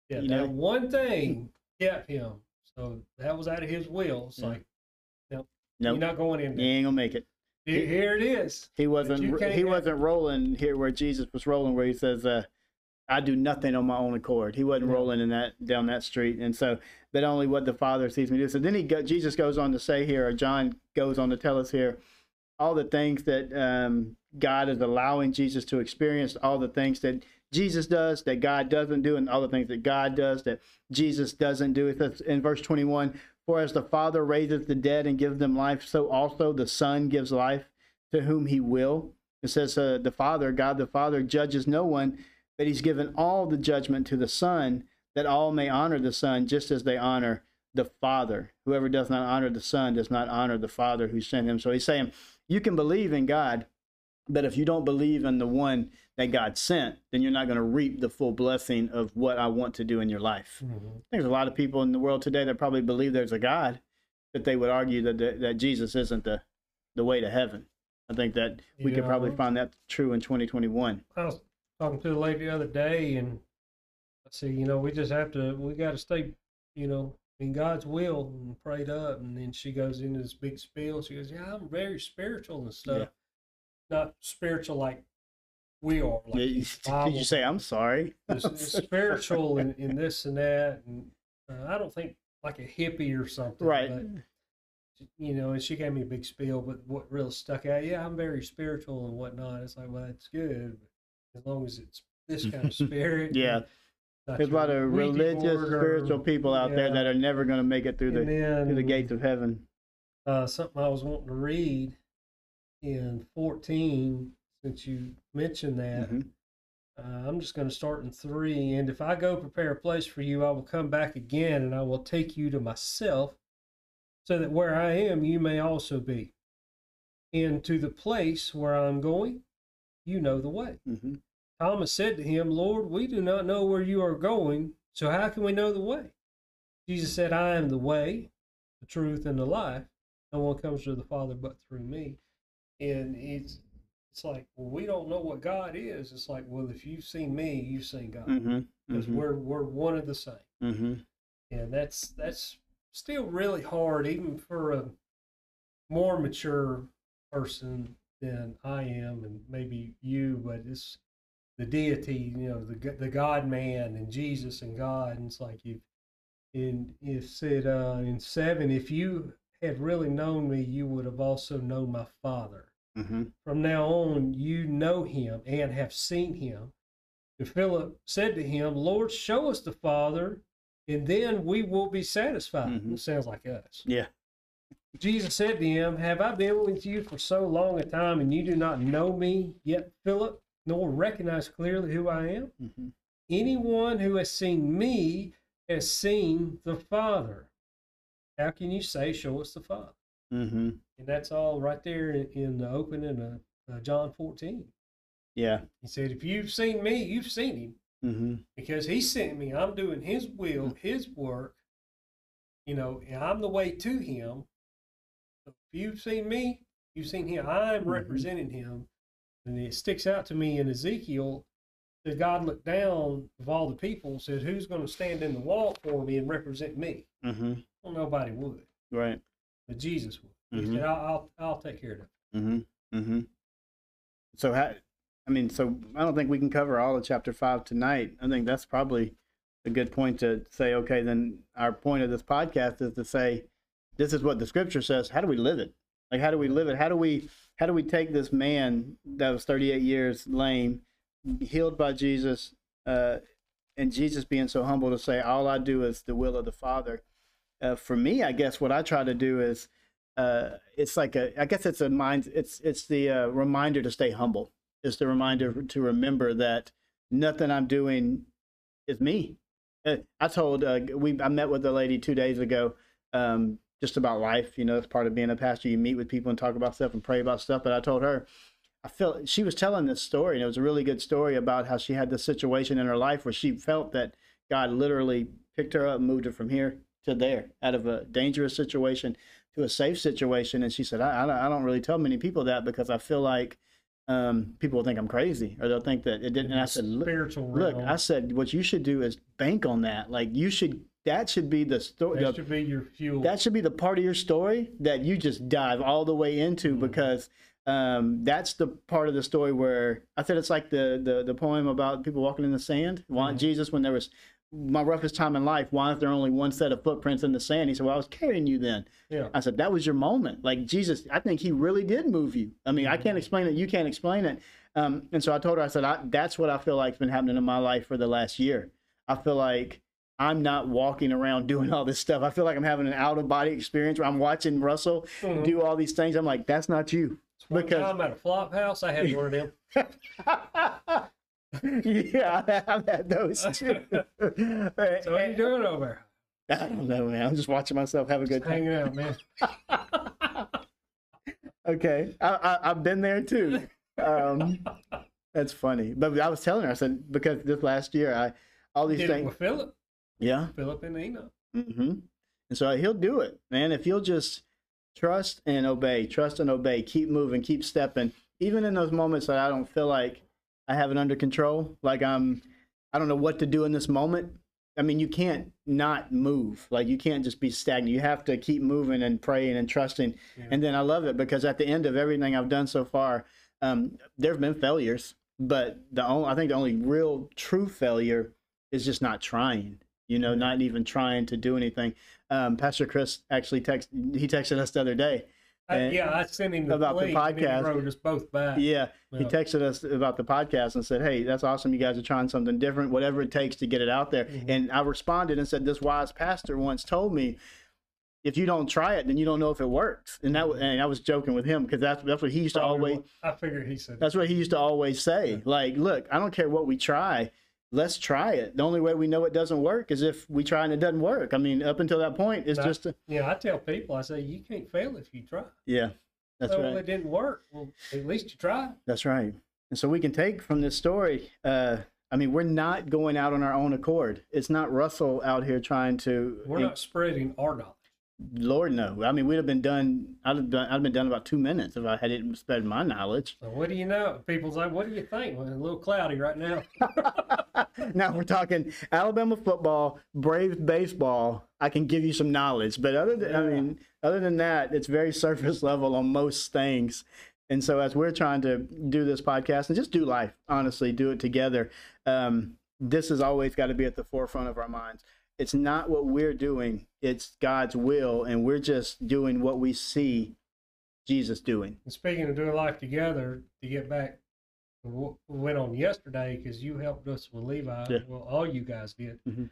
yeah, you that know? one thing kept him. So that was out of his will. It's Yeah. like Nope, you're not going in you there. ain't gonna make it. Here, here it is. He wasn't. He wasn't rolling here where Jesus was rolling, where he says, uh, "I do nothing on my own accord." He wasn't Yeah. rolling in that down that street, and so that only what the Father sees me do. So then he go, Jesus goes on to say here, or John goes on to tell us here, all the things that um, God is allowing Jesus to experience, all the things that Jesus does that God doesn't do, and all the things that God does that Jesus doesn't do. In verse 21 For as the Father raises the dead and gives them life, so also the Son gives life to whom he will. It says uh, the Father, God the Father, judges no one, but he's given all the judgment to the Son, that all may honor the Son just as they honor the Father. Whoever does not honor the Son does not honor the Father who sent him. So he's saying you can believe in God, but if you don't believe in the one that God sent, then you're not going to reap the full blessing of what I want to do in your life. Mhm. There's a lot of people in the world today that probably believe there's a God, but they would argue that that, that Jesus isn't the the way to heaven. I think that we could probably find that true in 2021. I was talking to a lady the other day, and I said, you know, we just have to, we got to stay, you know, in God's will and prayed up. And then she goes into this big spiel. She goes, yeah, I'm very spiritual and stuff. Not spiritual like we are. Like Did you say I'm sorry? it's, it's spiritual in, this and that. And uh, I don't think like a hippie or something. right. But, you know, and she gave me a big spiel, but what really stuck out, yeah, I'm very spiritual and whatnot. It's like, well, that's good, but as long as it's this kind of spirit. Yeah. and not There's a lot of Ouija religious, board or- spiritual people out there yeah. that are never going to make it through the and then, through the gates of heaven. uh, something I was wanting to read in 14, since you mentioned that. Mhm. Uh, I'm just going to start in three. And if I go prepare a place for you, I will come back again and I will take you to myself, so that where I am, you may also be. And to the place where I'm going, you know the way. Mhm. Thomas said to him, Lord, we do not know where you are going, so how can we know the way? Jesus said, I am the way, the truth, and the life. No one comes to the Father but through me. And it's it's like, well, we don't know what God is. It's like, well, if you've seen me, you've seen God. Mhm. Because Mhm. we're we're one of the same. Mhm. And that's that's still really hard, even for a more mature person than I am, and maybe you. But it's the deity, you know, the the God Man and Jesus and God. And it's like if in it said uh, in seven, if you had really known me, you would have also known my Father. Mhm. From now on, you know him and have seen him. And Philip said to him, Lord, show us the Father, and then we will be satisfied. Mhm. It sounds like us. Yeah. Jesus said to him, Have I been with you for so long a time, and you do not know me yet, Philip, nor recognize clearly who I am? Mhm. Anyone who has seen me has seen the Father. How can you say, Show us the Father? Mhm. And that's all right there in, in the opening of uh, John 14. Yeah. He said, If you've seen me, you've seen him Mhm. because he sent me. I'm doing his will, his work, you know, and I'm the way to him. So if you've seen me, you've seen him. I'm Mhm. representing him. And it sticks out to me in Ezekiel that God looked down of all the people and said, Who's going to stand in the wall for me and represent me? Mhm. Well, nobody would, Right. but Jesus would. He Mhm. said, I'll, I'll, I'll take care of it. Mm-hmm. Mm-hmm. So, how, I mean, so I don't think we can cover all of chapter five tonight. I think that's probably a good point to say, okay, then our point of this podcast is to say, this is what the scripture says. How do we live it? Like, how do we live it? How do we, how do we take this man that was 38 years lame, healed by Jesus, uh, and Jesus being so humble to say, all I do is the will of the Father. Uh, for me, I guess what I try to do is, uh, it's like a i guess it's a mind it's it's the uh, reminder to stay humble it's the reminder to remember that nothing i'm doing is me uh, i told uh, we i met with a lady two days ago um, just about life you know it's part of being a pastor you meet with people and talk about stuff and pray about stuff but i told her i felt she was telling this story and it was a really good story about how she had this situation in her life where she felt that god literally picked her up and moved her from here to there out of a dangerous situation to a safe situation. And she said, I, I, don't- I don't really tell many people that because I feel like um, people will think I'm crazy or they'll think that it didn't. And I said, look, look. I said, what you should do is bank on that. Like you should, that should be the story. that should be your fuel. That should be the part of your story that you just dive all the way into Mhm. because um, that's the part of the story where I said it's like the the, the poem about people walking in the sand. Why Mhm. Jesus, when there was my roughest time in life, why is there only one set of footprints in the sand? He said, Well, I was carrying you then. yeah. I said, That was your moment. Like Jesus, I think he really did move you. I mean, I can't Mhm. explain it. You can't explain it. Um, and so I told her, I said, I, That's what I feel like's been happening in my life for the last year. I feel like I'm not walking around doing all this stuff. I feel like I'm having an out of body experience where I'm watching Russell Mhm. do all these things. I'm like, That's not you. One because time at a flop house, I had one of them. yeah, I've had those too. So what are you doing over I don't know, man. I'm just watching myself have a good time. Hanging out, man. Okay, I, I, I've been there too. Um, that's funny. But I was telling her, I said because this last year, I all these Did things. with Philip. Yeah. Philip and Enoch. hmm And so he'll do it, man. If you'll just trust and obey, trust and obey, keep moving, keep stepping, even in those moments that I don't feel like I have it under control, like I'm, I don't know what to do in this moment. I mean, you can't not move. Like you can't just be stagnant. You have to keep moving and praying and trusting. Yeah. And then I love it because at the end of everything I've done so far, um, there have been failures, but the only I think the only real true failure is just not trying. You know, not even trying to do anything. Um, Pastor Chris actually text he texted us the other day. I, And- yeah, I sent him the about the link, and he podcast. wrote us both back. Yeah, he texted us about the podcast and said, "Hey, that's awesome. You guys are trying something different. Whatever it takes to get it out there." Mhm. And I responded and said, "This wise pastor once told me." If you don't try it, then you don't know if it works, and that and I was joking with him because that's that's what he used to always what- I figured he said. That's what he used to always say. Yeah. Like, look, I don't care what we try. Let's try it. The only way we know it doesn't work is if we try and it doesn't work. I mean, up until that point, it's just, a, Yeah, I tell people, I say you can't fail if you try. yeah, that's well, right. it didn't work. Well, at least you tried. That's right. And so we can take from this story, uh, I mean, we're not going out on our own accord. It's not Russell out here trying to, We're not spreading our knowledge. Lord, no. I mean, we'd have been done, I'd have, done, I'd have been done about two minutes if I hadn't spread my knowledge. So what do you know? People's like, what do you think? Well, a little cloudy right now. now we're talking Alabama football, Braves baseball. I can give you some knowledge, but other than I mean, other than that, it's very surface level on most things. And so, as we're trying to do this podcast and just do life, honestly, do it together, um, this has always got to be at the forefront of our minds. It's not what we're doing; it's God's will, and we're just doing what we see Jesus doing. And speaking of doing life together, to get back to what went on yesterday, because you helped us with Levi. Yeah. Well, all you guys did. Mhm.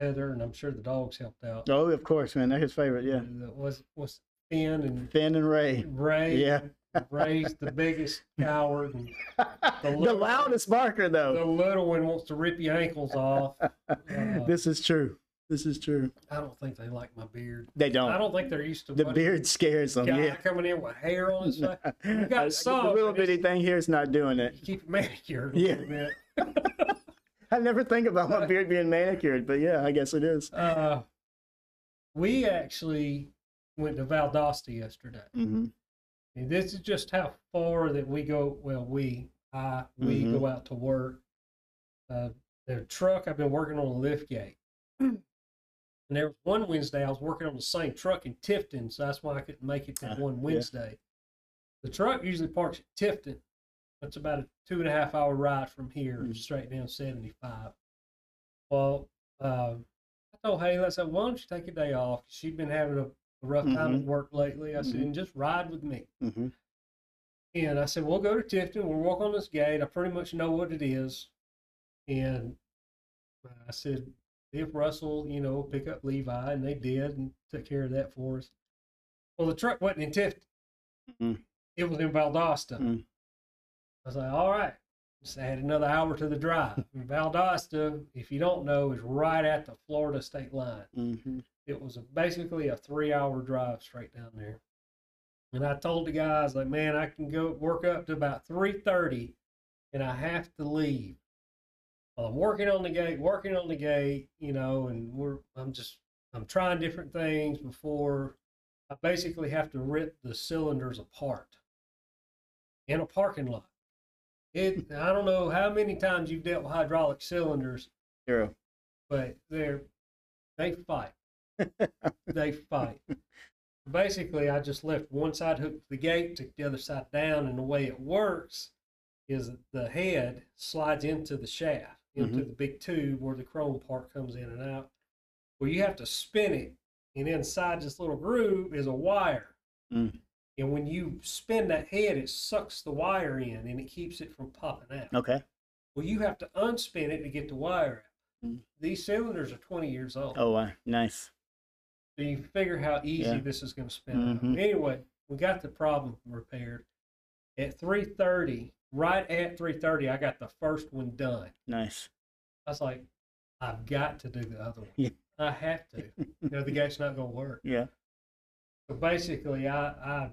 Heather, and I'm sure the dogs helped out. Oh, of course, man, they're his favorite. Yeah, was was Finn and Finn and Ray. Ray. Yeah. Ray's the biggest coward. And the little- loudest barker, though. the little one wants to rip your ankles off. Uh, this is true. This is true. I don't think they like my beard. They don't. I don't think they're used to The beard scares them. Yeah. coming in with hair on his face. got Uh, some, the little bitty thing here is not doing it. You keep it manicured a Yeah. I never think about my beard being manicured, but yeah, I guess it is. Uh, we actually went to Valdosta yesterday. hmm And this is just how far that we go. Well, we, I, we Mhm. go out to work. Uh, the truck, I've been working on a lift gate. And there was one Wednesday I was working on the same truck in Tifton, so that's why I couldn't make it to Ah, one yeah. Wednesday. The truck usually parks at Tifton. That's about a two and a half hour ride from here, Mhm. straight down 75. Well, um, I told Haley, I said, why don't you take a day off? She'd been having a, a rough time at Mhm. work lately. I said, Mhm. and just ride with me. hmm And I said, we'll go to Tifton. We'll walk on this gate. I pretty much know what it is. And I said, if Russell, you know, pick up Levi, and they did and took care of that for us. Well, the truck wasn't in Tifton. Mhm. It was in Valdosta. Mm. I was like, all right. Just add another hour to the drive. Valdosta, if you don't know, is right at the Florida state line. hmm It was a, basically a three hour drive straight down there. And I told the guys, like, man, I can go work up to about 3.30 and I have to leave. Well, I'm working on the gate, working on the gate, you know, and we're, I'm just, I'm trying different things before I basically have to rip the cylinders apart in a parking lot. It, I don't know how many times you've dealt with hydraulic cylinders, Zero. but they're, they fight they fight. Basically, I just left one side hooked to the gate, took the other side down, and the way it works is the head slides into the shaft, into the big tube where the chrome part comes in and out. Well, you have to spin it, and inside this little groove is a wire. Mm. And when you spin that head, it sucks the wire in and it keeps it from popping out. Okay. Well, you have to unspin it to get the wire out. Mm. These cylinders are 20 years old. Oh, wow. Nice. So you figure how easy Yeah. this is going to spin. Mhm. Anyway, we got the problem repaired. At three thirty, right at three thirty, I got the first one done. Nice. I was like, I've got to do the other one. Yeah. I have to. you know, the gate's not going to work. Yeah. So basically, I, I,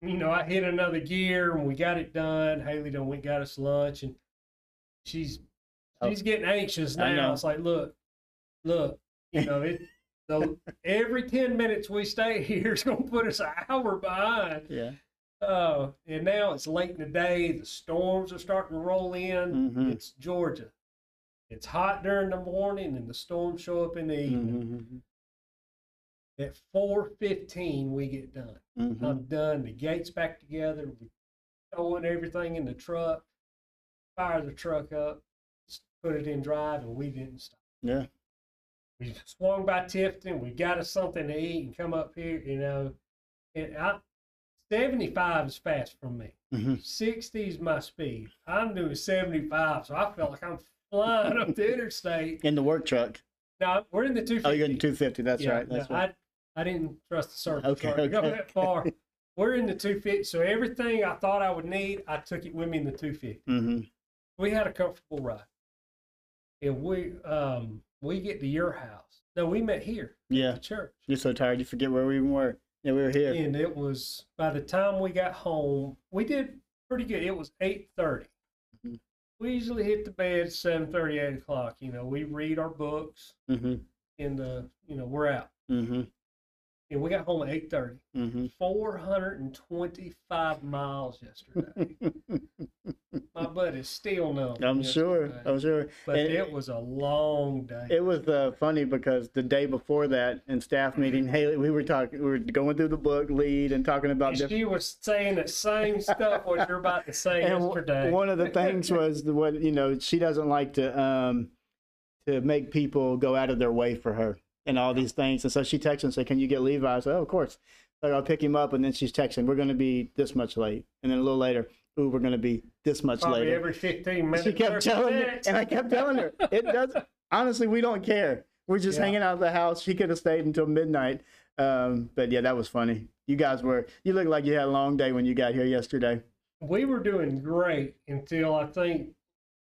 you know, I hit another gear and we got it done. Haley done went got us lunch and she's Oh. she's getting anxious now. It's like, look, look, you know, it. So every ten minutes we stay here is going to put us an hour behind. Yeah. Uh, and now it's late in the day. The storms are starting to roll in. Mhm. It's Georgia. It's hot during the morning, and the storms show up in the evening. Mhm. At four fifteen, we get done. Mhm. I'm done. The gates back together. We're throwing everything in the truck. Fire the truck up. Put it in drive, and we didn't stop. Yeah. We swung by Tifton. We got us something to eat and come up here. You know, and I, seventy five is fast for me. Mhm. 60 is my speed. I'm doing 75, so I felt like I'm flying up the interstate. In the work truck. Now we're in the 250. Oh, you're in the 250. That's Yeah, right. That's no, right. I, I didn't trust the surface Okay, okay, go that far. We're in the 250, so everything I thought I would need, I took it with me in the 250. hmm We had a comfortable ride, and we um we get to your house. No, we met here Yeah. at the church. You're so tired. You forget where we even were. Yeah, we were here. and it was by the time we got home we did pretty good it was 8.30 Mhm. we usually hit the bed 7.30 8 o'clock you know we read our books hmm and the you know we're out hmm and we got home at 8.30 hmm 425 miles yesterday my it's still numb I'm sure. I'm sure. but And- it was a long day It was uh, funny because the day before that in staff meeting, Haley, we were talking, we were going through the book lead and talking about and different. she was saying the same stuff what you're about to say And yesterday one of the things was the, what you know she doesn't like to um to make people go out of their way for her and all these things, and so she texts and said, "Can you get Levi?" I said, "Oh, of course." So I'll pick him up, and then she's texting, "We're going to be this much late," and then a little later, "Ooh, we're going to be this much Probably later." every 15 minutes she kept telling me, and I kept telling her, "It does." Honestly, we don't care. We're just Yeah. hanging out of the house. She could have stayed until midnight. Um, but yeah, that was funny. You guys were. You looked like you had a long day when you got here yesterday. we were doing great until I think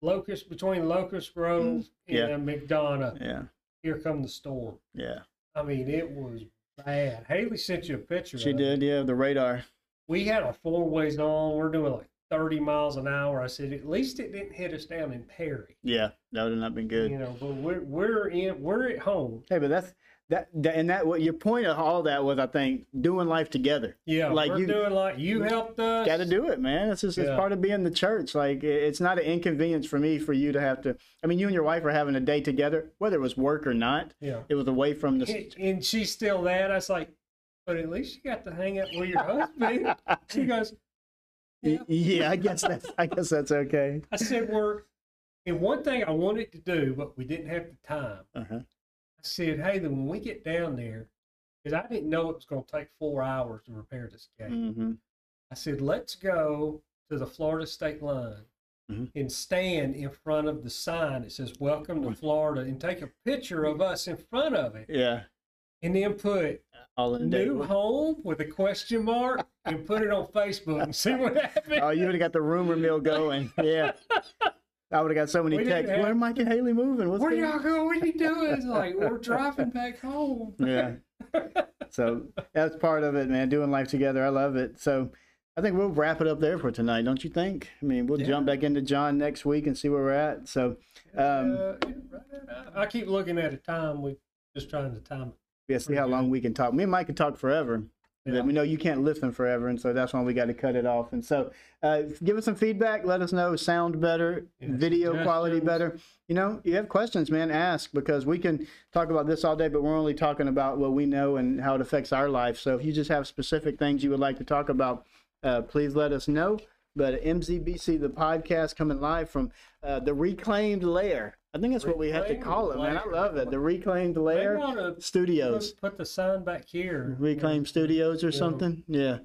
Locust between Locust Grove Mm, yeah. and McDonough. Yeah, Here come the storm. yeah. I mean, it was bad. Haley sent you a picture. She of it. did. Yeah, the radar. We had our four ways on. We're doing like 30 miles an hour. I said at least it didn't hit us down in Perry. Yeah, that would have not been good. You know, but we're we're in we're at home. Hey, but that's that, that and that what your point of all that was, I think, doing life together. Yeah, Like we're you- doing like you helped us. Got to do it, man. It's just it's part of being the church. Like it's not an inconvenience for me for you to have to. I mean, you and your wife are having a day together, whether it was work or not. Yeah. It was away from the. And, and she's still that. I was like, but at least you got to hang out with your husband. She goes, Yeah, I guess that's I guess that's okay. I said, we're, and one thing I wanted to do, but we didn't have the time. Uh-huh. I said, hey, then when we get down there, because I didn't know it was going to take four hours to repair this gate. hmm I said, let's go to the Florida state line Mhm. and stand in front of the sign that says, Welcome to Florida, and take a picture of us in front of it. Yeah, And then put all in day. new home with a question mark and put it on Facebook and see what happens. Oh, you would have got the rumor mill going. Yeah, I would have got so many We texts. have- Where are Mike and Haley moving? What's Where going y'all going? What are you doing? It's like, we're driving back home. Yeah. so that's part of it, man. Doing life together, I love it. So I think we'll wrap it up there for tonight, don't you think? I mean, we'll Yeah. jump back into John next week and see where we're at. So Um, Uh. I keep looking at a time. We're just trying to time it. Yeah, see how long we can talk. Me and Mike can talk forever. Yeah. But we know you can't listen forever, and so that's why we got to cut it off. And so, uh, give us some feedback. Let us know sound better, video quality better. You know, you have questions, man. Ask because we can talk about this all day, but we're only talking about what we know and how it affects our life. So, if you just have specific things you would like to talk about, uh, please let us know. But MZBC, the podcast, coming live from uh, the Reclaimed Lair. I think that's what we have to call it, man. I love it. The Reclaimed Lair I ought to Studios. put, put the sign back here. Reclaim Studios or Yeah. something. Yeah.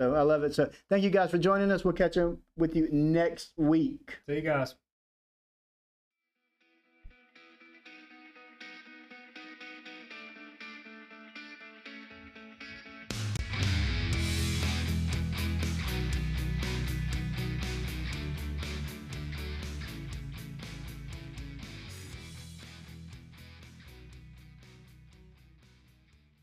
So I love it. So thank you guys for joining us. We'll catch up with you next week. See you guys.